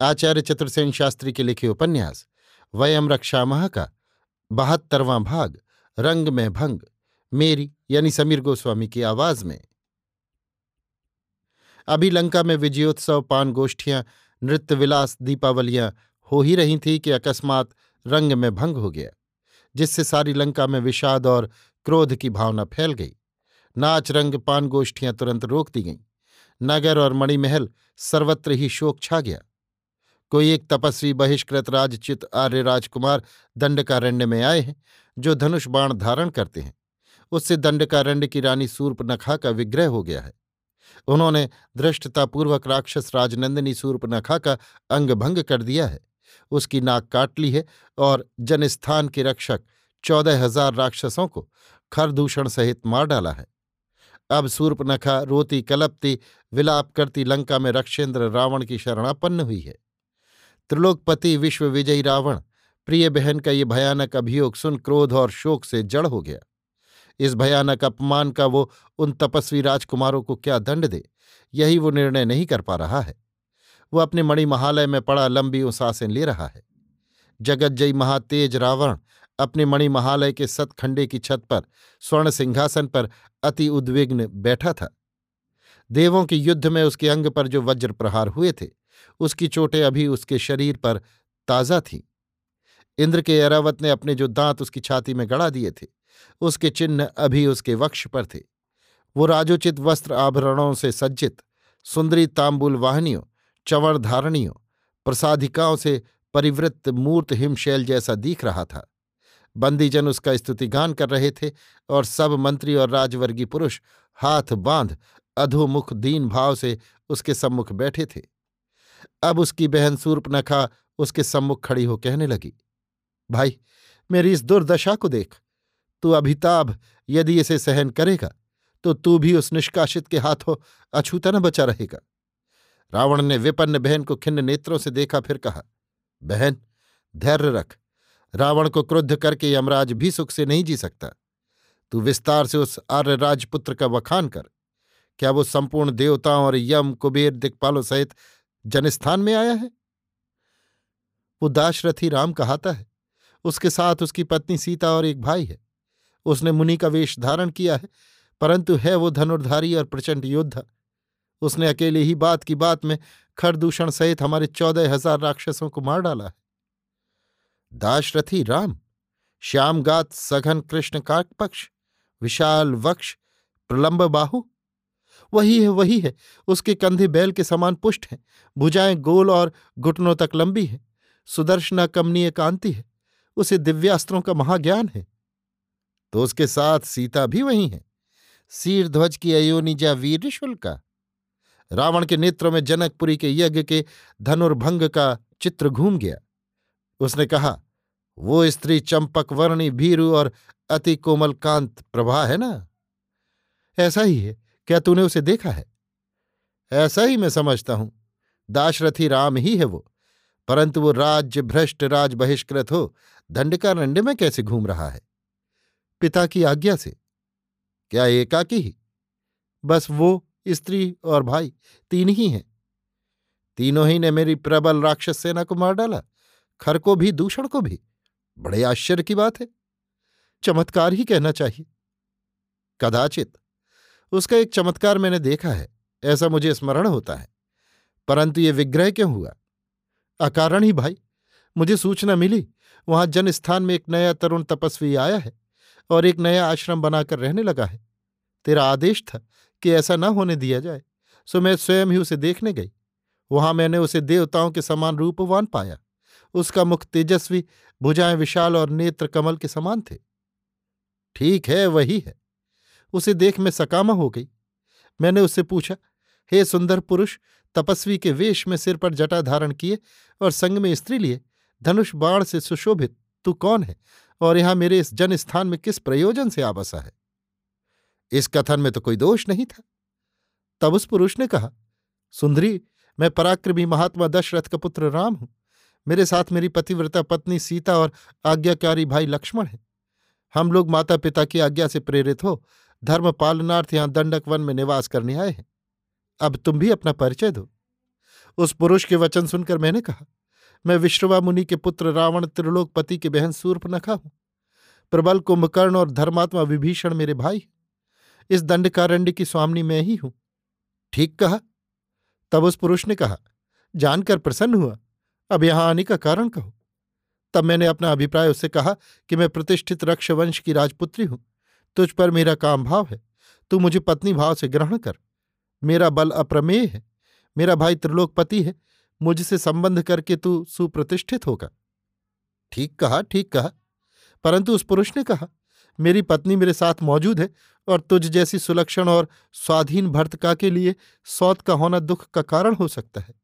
आचार्य चतुर्सेन शास्त्री के लिखे उपन्यास वयम रक्षामह का, बहत्तरवां भाग, रंग में भंग, मेरी, यानी समीर गोस्वामी की आवाज़ में। अभी लंका में विजयोत्सव, पान गोष्ठियाँ, नृत्य विलास, दीपावलियाँ हो ही रही थी कि अकस्मात रंग में भंग हो गया, जिससे सारी लंका में विषाद और क्रोध की भावना फैल गई। नाच, रंग, पान गोष्ठियाँ तुरंत रोक दी गईं। नगर और मणिमहल सर्वत्र ही शोक छा गया। कोई एक तपस्वी बहिष्कृत राजचित आर्य राजकुमार दंडकारण्य में आए हैं, जो धनुष बाण धारण करते हैं। उससे दंडकारण्य की रानी सूर्पनखा का विग्रह हो गया है। उन्होंने धृष्टतापूर्वक राक्षस राजनंदिनी सूर्पनखा का अंग भंग कर दिया है। उसकी नाक काट ली है और जनस्थान के रक्षक चौदह हज़ार राक्षसों को खरदूषण सहित मार डाला है। अब सूर्पनखा रोती कलपती विलाप करती लंका में रक्षेंद्र रावण की शरणापन्न हुई है। त्रिलोकपति विश्व विजयी रावण, प्रिय बहन का ये भयानक अभियोग सुन क्रोध और शोक से जड़ हो गया। इस भयानक अपमान का वो उन तपस्वी राजकुमारों को क्या दंड दे? यही वो निर्णय नहीं कर पा रहा है। वो अपने मणिमहालय में पड़ा लंबी उसासें ले रहा है। जगज्जयी महातेज रावण अपने मणिमहालय के सतखंडे की छत पर, स्वर्ण सिंहासन पर अति उद्विग्न बैठा था। देवों के युद्ध में उसके अंग पर जो वज्र प्रहार हुए थे उसकी चोटें अभी उसके शरीर पर ताज़ा थीं। इंद्र के ऐरावत ने अपने जो दांत उसकी छाती में गड़ा दिए थे, उसके चिन्ह अभी उसके वक्ष पर थे। वो राजोचित वस्त्र आभरणों से सज्जित, सुंदरी तांबुल वाहनियों, चवण धारणियों, प्रसाधिकाओं से परिवृत्त मूर्त हिमशैल जैसा दिख रहा था। बंदीजन उसका स्तुतिगान कर रहे थे और सब मंत्री और राजवर्गीय पुरुष हाथ बाँध अधोमुख दीन भाव से उसके सम्मुख बैठे थे। अब उसकी बहन सूर्पनखा उसके सम्मुख खड़ी हो कहने लगी, भाई, मेरी इस दुर्दशा को देख। तू अभिताभ, यदि इसे सहन करेगा तो तू भी उस निष्कासित के हाथों अछूता न बचा रहेगा रावण ने विपन्न बहन को खिन्न नेत्रों से देखा, फिर कहा, बहन, धैर्य रख। रावण को क्रुद्ध करके यमराज भी सुख से नहीं जी सकता। तू विस्तार से उस आर्य राजपुत्र का वखान कर। क्या वो संपूर्ण देवताओं और यम कुबेर दिक्पालों सहित जनस्थान में आया है? वो दाशरथी राम कहाता है। उसके साथ उसकी पत्नी सीता और एक भाई है। उसने मुनि का वेश धारण किया है, परंतु है वो धनुर्धारी और प्रचंड योद्धा। उसने अकेले ही बात की बात में खरदूषण सहित हमारे चौदह हज़ार राक्षसों को मार डाला है। दाशरथी राम, श्यामगात सघन कृष्ण काकपक्ष, विशाल वक्ष, प्रलंब बाहु वही है वही है। उसके कंधे बैल के समान पुष्ट हैं। भुजाएँ गोल और घुटनों तक लंबी हैं। सुदर्शना कमनीय कांति है। उसे दिव्यास्त्रों का महाज्ञान है। तो उसके साथ सीता भी वही है। सीर ध्वज की अयोनिजा वीर शुल्का रावण के नेत्रों में जनकपुरी के यज्ञ के धनुर्भंग का चित्र घूम गया। उसने कहा, वो स्त्री चंपक, वर्णी, भीरु और अति कोमल कांत प्रभा है ना? ऐसा ही है। क्या तूने उसे देखा है? ऐसा ही मैं समझता हूँ। दाशरथी राम ही है वो। परंतु वो राज्य भ्रष्ट, राज बहिष्कृत हो दंडकारण्य में कैसे घूम रहा है? पिता की आज्ञा से। क्या एकाकी ही? बस वो, स्त्री और भाई तीन ही हैं। तीनों ही ने मेरी प्रबल राक्षस सेना को मार डाला, खर को भी, दूषण को भी। बड़े आश्चर्य की बात है। चमत्कार ही कहना चाहिए। कदाचित। उसका एक चमत्कार मैंने देखा है, ऐसा मुझे स्मरण होता है। परंतु ये विग्रह क्यों हुआ? अकारण ही भाई, मुझे सूचना मिली, वहाँ जनस्थान में एक नया तरुण तपस्वी आया है और एक नया आश्रम बनाकर रहने लगा है। तेरा आदेश था कि ऐसा न होने दिया जाए, सो मैं स्वयं ही उसे देखने गई। वहाँ मैंने उसे देवताओं के समान रूपवान पाया। उसका मुख तेजस्वी, भुजाएँ विशाल और नेत्र कमल के समान थे। ठीक है, वही है। उसे देख मैं सकामा हो गई। मैंने उससे पूछा, हे सुंदर पुरुष, तपस्वी के वेश में सिर पर जटा धारण किए और संग में स्त्री लिए, धनुष बाण से सुशोभित, तू कौन है और यहाँ मेरे इस जन स्थान में किस प्रयोजन से आ बसा है? इस कथन में तो कोई दोष नहीं था। तब उस पुरुष ने कहा, सुंदरी, मैं पराक्रमी महात्मा दशरथ का पुत्र राम हूँ। मेरे साथ मेरी पतिव्रता पत्नी सीता और आज्ञाकारी भाई लक्ष्मण है। हम लोग माता पिता की आज्ञा से प्रेरित हो धर्म पालनार्थ यहाँ दंडक वन में निवास करने आए हैं। अब तुम भी अपना परिचय दो। उस पुरुष के वचन सुनकर मैंने कहा, मैं विश्रवा मुनि के पुत्र रावण त्रिलोकपति के बहन सूर्पनखा हूँ प्रबल कुंभकर्ण और धर्मात्मा विभीषण मेरे भाई इस दंडकारण्य की स्वामी मैं ही हूँ। ठीक कहा। तब उस पुरुष ने कहा, जानकर प्रसन्न हुआ। अब यहाँ आने का कारण कहो। तब मैंने अपना अभिप्राय उससे कहा कि मैं प्रतिष्ठित रक्षवंश की राजपुत्री हूँ। तुझ पर मेरा काम भाव है। तू मुझे पत्नी भाव से ग्रहण कर। मेरा बल अप्रमेय है। मेरा भाई त्रिलोकपति है। मुझसे संबंध करके तू सुप्रतिष्ठित होगा। ठीक कहा ठीक कहा। परंतु उस पुरुष ने कहा, मेरी पत्नी मेरे साथ मौजूद है और तुझ जैसी सुलक्षण और स्वाधीन भर्तका के लिए सौत का होना दुख का कारण हो सकता है।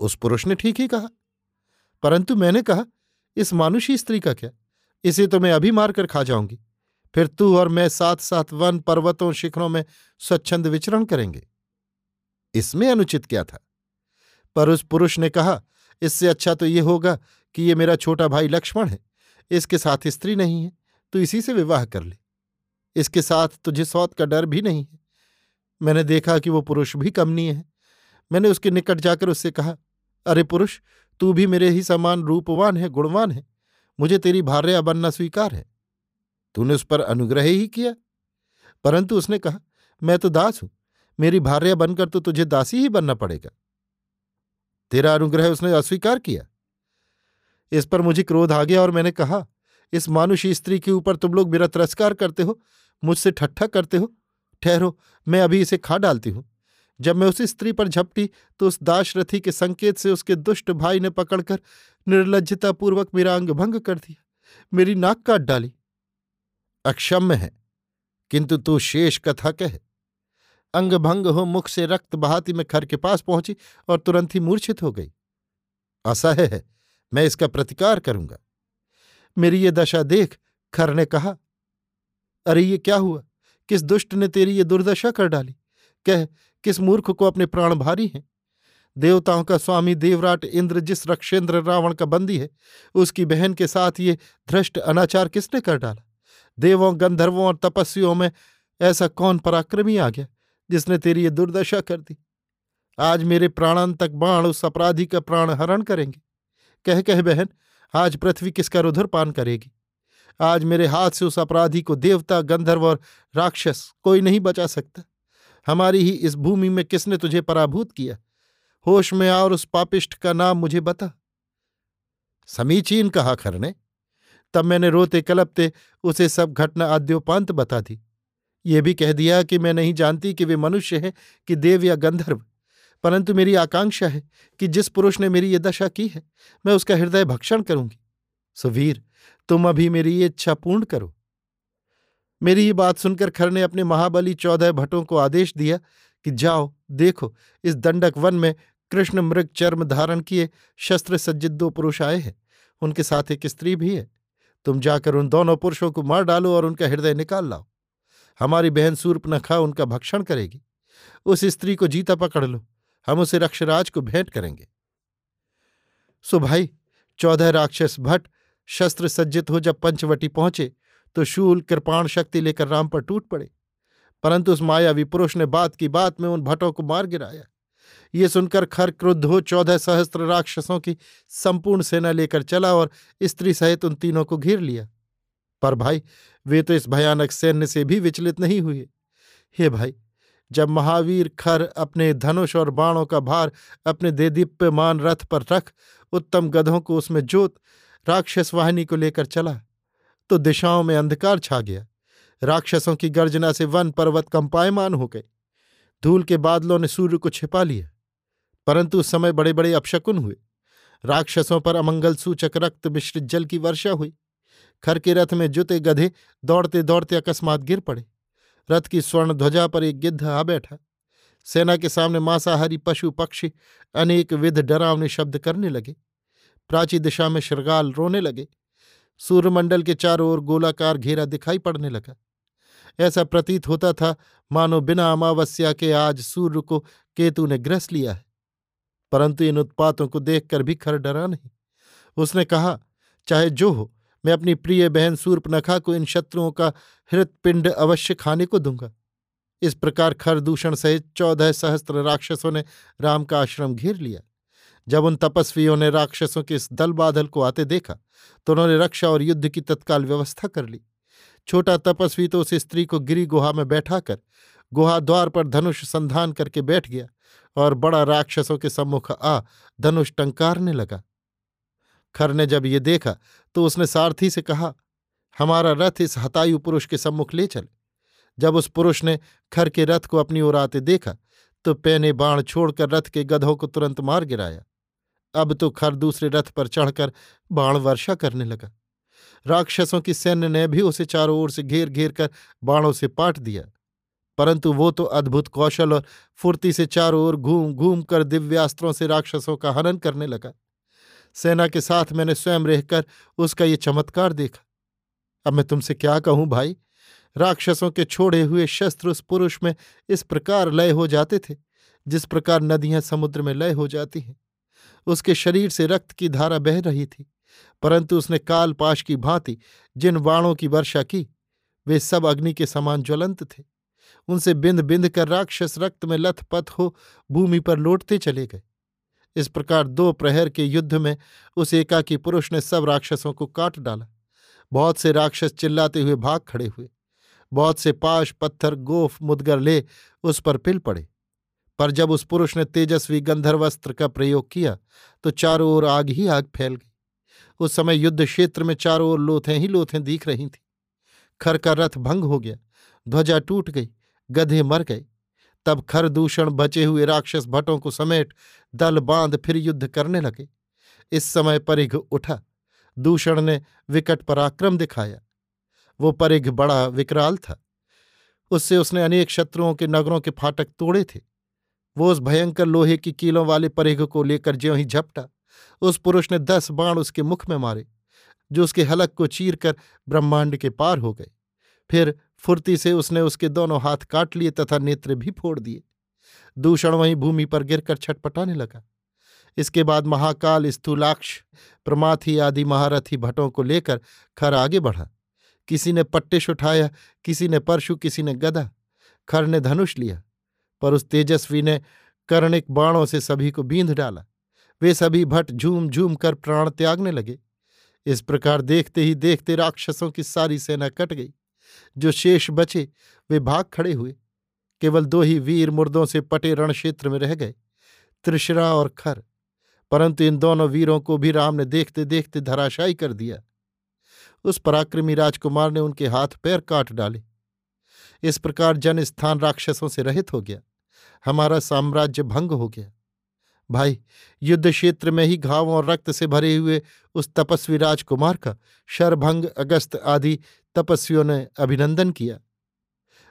उस पुरुष ने ठीक ही कहा। परंतु मैंने कहा, इस मानुषी स्त्री का क्या? इसे तो मैं अभी मारकर खा जाऊँगी। फिर तू और मैं साथ साथ वन पर्वतों शिखरों में स्वच्छंद विचरण करेंगे। इसमें अनुचित क्या था? पर उस पुरुष ने कहा, इससे अच्छा तो ये होगा कि ये मेरा छोटा भाई लक्ष्मण है, इसके साथ स्त्री नहीं है तो इसी से विवाह कर ले। इसके साथ तुझे सौत का डर भी नहीं है। मैंने देखा कि वो पुरुष भी कमनीय है। मैंने उसके निकट जाकर उससे कहा, अरे पुरुष, तू भी मेरे ही समान रूपवान है, गुणवान है। मुझे तेरी भार्या बनना स्वीकार है। तूने उस पर अनुग्रह ही किया। परंतु उसने कहा, मैं तो दास हूँ, मेरी भार्या बनकर तो तुझे दासी ही बनना पड़ेगा। तेरा अनुग्रह उसने अस्वीकार किया। इस पर मुझे क्रोध आ गया और मैंने कहा, इस मानुषी स्त्री के ऊपर तुम लोग मेरा तिरस्कार करते हो, मुझसे ठट्ठा करते हो। ठहरो, मैं अभी इसे खा डालती हूँ। जब मैं उस स्त्री पर झपटी तो उस दाशरथी के संकेत से उसके दुष्ट भाई ने पकड़कर निर्लजतापूर्वक मेरा अंग भंग कर दिया। मेरी नाक काट डाली। अक्षम्य है, किंतु तू शेष कथा कह। अंग भंग हो मुख से रक्त बहाती में खर के पास पहुँची और तुरंत ही मूर्छित हो गई। असह्य है, मैं इसका प्रतिकार करूँगा। मेरी ये दशा देख, खर ने कहा, अरे ये क्या हुआ? किस दुष्ट ने तेरी ये दुर्दशा कर डाली? कह, किस मूर्ख को अपने प्राण भारी हैं? देवताओं का स्वामी देवराट इंद्र जिस रक्षेंद्र रावण का बंदी है, उसकी बहन के साथ ये धृष्ट अनाचार किसने कर डाला? देवों, गंधर्वों और तपस्वियों में ऐसा कौन पराक्रमी आ गया जिसने तेरी ये दुर्दशा कर दी? आज मेरे प्राणांतक बाण उस अपराधी का प्राण हरण करेंगे। कह कह बहन, आज पृथ्वी किसका रुधर पान करेगी? आज मेरे हाथ से उस अपराधी को देवता, गंधर्व और राक्षस कोई नहीं बचा सकता। हमारी ही इस भूमि में किसने तुझे पराभूत किया? होश में आ और उस पापिष्ट का नाम मुझे बता। समीचीन कहा खर ने तब मैंने रोते कलपते उसे सब घटना आद्योपांत बता दी। ये भी कह दिया कि मैं नहीं जानती कि वे मनुष्य हैं कि देव या गंधर्व, परंतु मेरी आकांक्षा है कि जिस पुरुष ने मेरी ये दशा की है, मैं उसका हृदय भक्षण करूँगी। सुवीर, तुम अभी मेरी ये इच्छा पूर्ण करो। मेरी ये बात सुनकर खर ने अपने महाबली चौदह भट्टों को आदेश दिया कि जाओ, देखो, इस दंडक वन में कृष्ण मृग चर्म धारण किए शस्त्र सज्जित दो पुरुष आए हैं, उनके साथ एक स्त्री भी है। तुम जाकर उन दोनों पुरुषों को मार डालो और उनका हृदय निकाल लाओ। हमारी बहन सूर्पनखा उनका भक्षण करेगी। उस स्त्री को जीता पकड़ लो। हम उसे रक्षराज को भेंट करेंगे। सो भाई, चौदह राक्षस भट्ट शस्त्र सज्जित हो जब पंचवटी पहुँचे तो शूल, कृपाण शक्ति लेकर राम पर टूट पड़े। परंतु उस मायावी पुरुष ने बात की बात में उन भट्टों को मार गिराया। ये सुनकर खर क्रुद्ध हो चौदह सहस्त्र राक्षसों की संपूर्ण सेना लेकर चला और स्त्री सहित उन तीनों को घेर लिया। पर भाई, वे तो इस भयानक सैन्य से भी विचलित नहीं हुए। हे भाई, जब महावीर खर अपने धनुष और बाणों का भार अपने देदीप्यमान रथ पर रख, उत्तम गधों को उसमें जोत, राक्षस वाहिनी को लेकर चला तो दिशाओं में अंधकार छा गया। राक्षसों की गर्जना से वन पर्वत कंपायमान हो गए। धूल के बादलों ने सूर्य को छिपा लिया। परंतु उस समय बड़े बड़े अपशकुन हुए। राक्षसों पर अमंगल सूचक रक्त मिश्रित जल की वर्षा हुई। खर के रथ में जुते गधे दौड़ते दौड़ते अकस्मात गिर पड़े। रथ की स्वर्ण ध्वजा पर एक गिद्ध आ बैठा। सेना के सामने मांसाहारी पशु पक्षी अनेक विध डरावने शब्द करने लगे। प्राची दिशा में श्रृगाल रोने लगे। सूर्यमंडल के चारों ओर गोलाकार घेरा दिखाई पड़ने लगा। ऐसा प्रतीत होता था, मानो बिना अमावस्या के आज सूर्य को केतु ने ग्रस लिया है। परंतु इन उत्पातों को देखकर भी खर डरा नहीं। उसने कहा, चाहे जो हो, मैं अपनी प्रिय बहन सूर्पनखा को इन शत्रुओं का हृतपिंड अवश्य खाने को दूँगा। इस प्रकार खरदूषण सहित चौदह सहस्त्र राक्षसों ने राम का आश्रम घेर लिया। जब उन तपस्वियों ने राक्षसों के इस दल बादल को आते देखा तो उन्होंने रक्षा और युद्ध की तत्काल व्यवस्था कर ली। छोटा तपस्वी तो उस स्त्री को गिरी गुहा में बैठाकर गुहा द्वार पर धनुष संधान करके बैठ गया। और बड़ा राक्षसों के सम्मुख आ धनुष टंकारने लगा। खर ने जब ये देखा तो उसने सारथी से कहा, हमारा रथ इस हतायु पुरुष के सम्मुख ले चल। जब उस पुरुष ने खर के रथ को अपनी ओर आते देखा तो पैने बाण छोड़कर रथ के गधों को तुरंत मार गिराया। अब तो खर दूसरे रथ पर चढ़कर बाण वर्षा करने लगा। राक्षसों की सैन्य ने भी उसे चारों ओर से घेर घेर कर बाणों से पाट दिया। परंतु वो तो अद्भुत कौशल और फुर्ती से चारों ओर घूम घूम कर दिव्यास्त्रों से राक्षसों का हनन करने लगा। सेना के साथ मैंने स्वयं रहकर उसका ये चमत्कार देखा। अब मैं तुमसे क्या कहूँ भाई? राक्षसों के छोड़े हुए शस्त्र उस पुरुष में इस प्रकार लय हो जाते थे, जिस प्रकार नदियाँ समुद्र में लय हो जाती हैं। उसके शरीर से रक्त की धारा बह रही थी, परंतु उसने कालपाश की भांति जिन बाणों की वर्षा की, वे सब अग्नि के समान ज्वलंत थे। उनसे बिंद बिंद कर राक्षस रक्त में लथपथ हो भूमि पर लौटते चले गए। इस प्रकार दो प्रहर के युद्ध में उस एकाकी पुरुष ने सब राक्षसों को काट डाला। बहुत से राक्षस चिल्लाते हुए भाग खड़े हुए। बहुत से पाश, पत्थर, गोफ, मुदगर ले उस पर पिल पड़े। पर जब उस पुरुष ने तेजस्वी गंधर्वस्त्र का प्रयोग किया तो चारों ओर आग ही आग फैल गई। उस समय युद्ध क्षेत्र में चारों ओर लोथें ही लोथें दिख रही थीं। खर का रथ भंग हो गया। ध्वजा टूट गई, गधे मर गए। तब खर दूषण बचे हुए राक्षस भटों को समेट दल बाँध फिर युद्ध करने लगे। इस समय परिघ उठा, दूषण ने विकट पराक्रम दिखाया। वो परिघ बड़ा विकराल था। उससे उसने अनेक शत्रुओं के नगरों के फाटक तोड़े थे। वो उस भयंकर लोहे की कीलों वाले परिघ को लेकर ज्यों ही झपटा, उस पुरुष ने दस बाण उसके मुख में मारे, जो उसके हलक को चीर कर ब्रह्मांड के पार हो गए। फिर फुर्ती से उसने उसके दोनों हाथ काट लिए तथा नेत्र भी फोड़ दिए। दूषण वहीं भूमि पर गिरकर छटपटाने लगा। इसके बाद महाकाल, स्थूलाक्ष, प्रमाथी आदि महारथी भटों को लेकर खर आगे बढ़ा। किसी ने पट्टिश उठाया, किसी ने परशु, किसी ने गदा। खर ने धनुष लिया, पर उस तेजस्वी ने कर्णिक बाणों से सभी को बींध डाला। वे सभी भट झूम झूम कर प्राण त्यागने लगे। इस प्रकार देखते ही देखते राक्षसों की सारी सेना कट गई। जो शेष बचे, वे भाग खड़े हुए। केवल दो ही वीर मुर्दों से पटे रण क्षेत्र में रह गए, त्रिशरा और खर। परंतु इन दोनों वीरों को भी राम ने देखते देखते धराशायी कर दिया। उस पराक्रमी राजकुमार ने उनके हाथ पैर काट डाले। इस प्रकार जन स्थान राक्षसों से रहित हो गया। हमारा साम्राज्य भंग हो गया। भाई, युद्ध क्षेत्र में ही घावों और रक्त से भरे हुए उस तपस्वी राजकुमार का शरभंग, अगस्त आदि तपस्वियों ने अभिनंदन किया।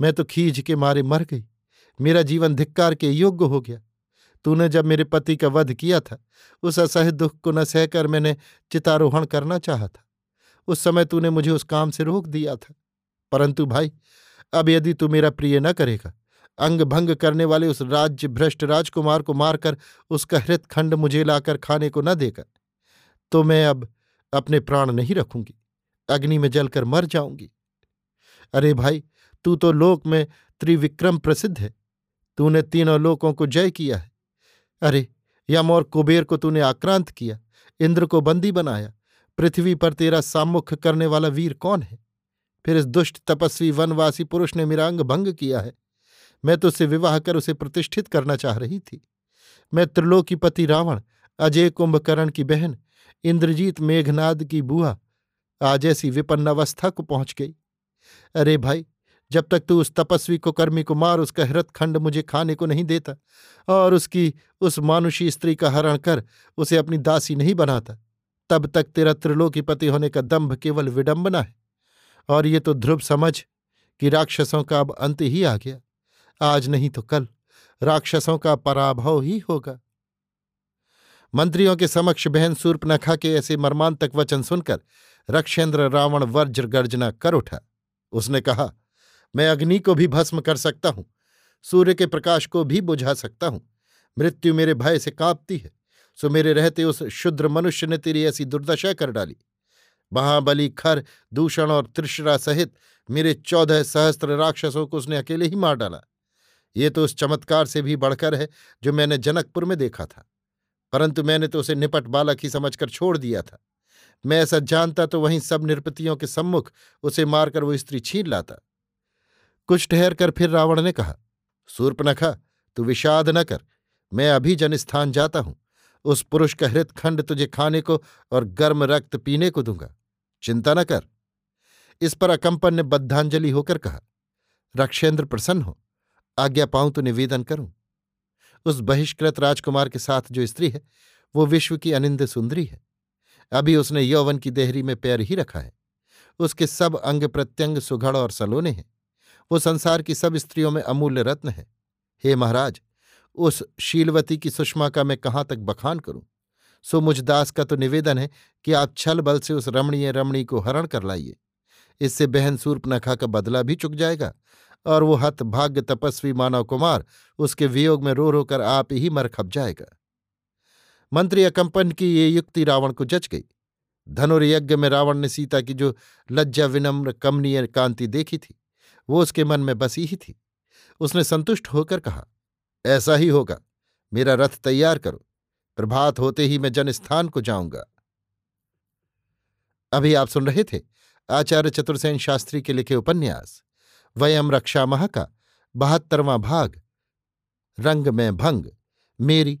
मैं तो खींच के मारे मर गई। मेरा जीवन धिक्कार के योग्य हो गया। तूने जब मेरे पति का वध किया था, उस असह दुख को न सहकर मैंने चितारोहण करना चाहा था। उस समय तूने मुझे उस काम से रोक दिया था। परंतु भाई, अब यदि तू मेरा प्रिय न करेगा अंग भंग करने वाले उस राज्य भ्रष्ट राजकुमार को मारकर उसका हृत खंड मुझे लाकर खाने को न देगा तो मैं अब अपने प्राण नहीं रखूँगी। अग्नि में जलकर मर जाऊँगी। अरे भाई, तू तो लोक में त्रिविक्रम प्रसिद्ध है। तूने तीनों लोकों को जय किया है। अरे, यम और कुबेर को तूने आक्रांत किया, इंद्र को बंदी बनाया, पृथ्वी पर तेरा सामुख करने वाला वीर कौन है? फिर इस दुष्ट तपस्वी वनवासी पुरुष ने मेरा अंग भंग किया है। मैं तो उसे विवाह कर उसे प्रतिष्ठित करना चाह रही थी। मैं त्रिलोकीपति रावण, अजय कुंभकर्ण की बहन, इंद्रजीत मेघनाद की बुआ आज ऐसी विपन्न अवस्था को पहुँच गई। अरे भाई, जब तक तू उस तपस्वी को कर्मी को मार, उसका हृत खंड मुझे खाने को नहीं देता और उसकी, उस मानुषी स्त्री का हरण कर उसे अपनी दासी नहीं बनाता, तब तक तेरा त्रिलोकीपति होने का दंभ केवल विडंबना है। और ये तो ध्रुव समझ कि राक्षसों का अब अंत ही आ गया। आज नहीं तो कल, राक्षसों का पराभव ही होगा। मंत्रियों के समक्ष बहन सूर्पनखा के ऐसे मर्मांतक वचन सुनकर रक्षेंद्र रावण वज्र गर्जना कर उठा। उसने कहा, मैं अग्नि को भी भस्म कर सकता हूँ, सूर्य के प्रकाश को भी बुझा सकता हूँ। मृत्यु मेरे भय से कांपती है, सो मेरे रहते उस शुद्र मनुष्य ने तेरी ऐसी दुर्दशा कर डाली। महाबली, खर, दूषण और त्रिशरा सहित मेरे चौदह सहस्त्र राक्षसों को उसने अकेले ही मार डाला। ये तो उस चमत्कार से भी बढ़कर है जो मैंने जनकपुर में देखा था, परंतु मैंने तो उसे निपट बालक ही समझकर छोड़ दिया था। मैं ऐसा जानता तो वहीं सब निरपतियों के सम्मुख उसे मारकर वो स्त्री छीन लाता। कुछ ठहर कर फिर रावण ने कहा सूर्पनखा तू विषाद न कर, मैं अभी जनस्थान जाता हूँ। उस पुरुष का हृत खंड तुझे खाने को और गर्म रक्त पीने को दूँगा। चिंता न कर। इस पर अकंपन ने बद्धांजलि होकर कहा, रक्षेंद्र प्रसन्न हो, आज्ञा पाऊँ तो निवेदन करूँ। उस बहिष्कृत राजकुमार के साथ जो स्त्री है, वो विश्व की अनिंद सुंदरी है। अभी उसने यौवन की देहरी में पैर ही रखा है। उसके सब अंग प्रत्यंग, सुघड़ और सलोने हैं। वो संसार की सब स्त्रियों में अमूल्य रत्न है। हे महाराज, उस शीलवती की सुषमा का मैं कहाँ तक बखान करूँ? सो मुझ दास का तो निवेदन है कि आप छल बल से उस रमणीय रमणी को हरण कर लाइए। इससे बहन सूर्पनखा का बदला भी चुक जाएगा और वो हत भाग्य तपस्वी मानव कुमार उसके वियोग में रो रो कर आप ही मर खप जाएगा। मंत्री अकंपन की ये युक्ति रावण को जच गई। धनुर्यज्ञ में रावण ने सीता की जो लज्जा, विनम्र, कमनीय कांति देखी थी, वो उसके मन में बसी ही थी। उसने संतुष्ट होकर कहा, ऐसा ही होगा, मेरा रथ तैयार करो, प्रभात होते ही मैं जनस्थान को जाऊँगा। अभी आप सुन रहे थे आचार्य चतुर्सेन शास्त्री के लिखे उपन्यास, वयम रक्षा मह का बहत्तरवां भाग, रंग में भंग, मेरी